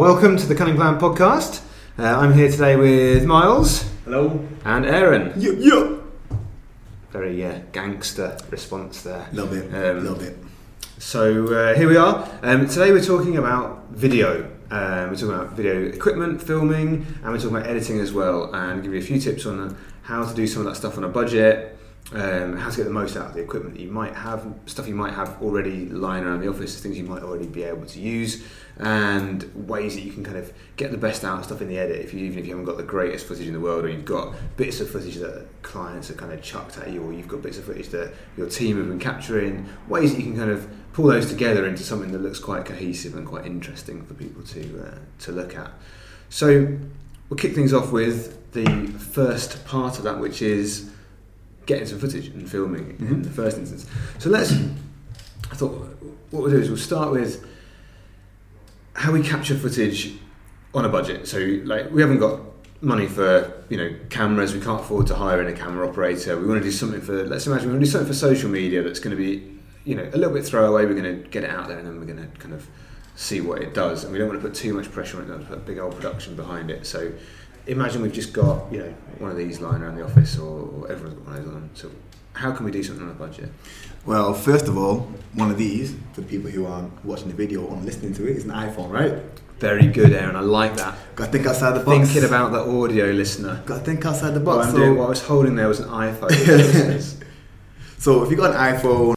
Welcome to the Cunning Plan podcast. Uh, I'm here today with Miles Hello. and Aaron. Yeah, yeah. Very uh, gangster response there. Love it. Um, Love it. So uh, here we are. Um, today we're talking about video. Um, we're talking about video equipment, filming, and we're talking about editing as well. And give you a few tips on how to do some of that stuff on a budget, um, how to get the most out of the equipment that you might have, stuff you might have already lying around the office, things you might already be able to use, and ways that you can kind of get the best out of stuff in the edit. If you even if you haven't got the greatest footage in the world, or you've got bits of footage that clients are kind of chucked at you, or you've got bits of footage that your team have been capturing, ways that you can kind of pull those together into something that looks quite cohesive and quite interesting for people to uh, to look at. So we'll kick things off with the first part of that, which is getting some footage and filming in Mhm. the first instance. So let's. I thought what we'll do is we'll start with how we capture footage on a budget. So like we haven't got money for you know cameras. We can't afford to hire in a camera operator. We want to do something for. Let's imagine we want to do something for social media that's going to be you know a little bit throwaway. We're going to get it out there and then we're going to kind of see what it does. And we don't want to put too much pressure on it. Don't want to put a big old production behind it. So imagine we've just got you know one of these lying around the office or, or everyone's got one of those on them. So how can we do something on a budget? Well, first of all, one of these, for people who aren't watching the video or listening to it, is an iPhone, right? Very good, Aaron. I like that. Got to think outside the box. Thinking about the audio listener. Got to think outside the What, box. I'm So, doing, what I was holding there was an iPhone. so if you've got an iPhone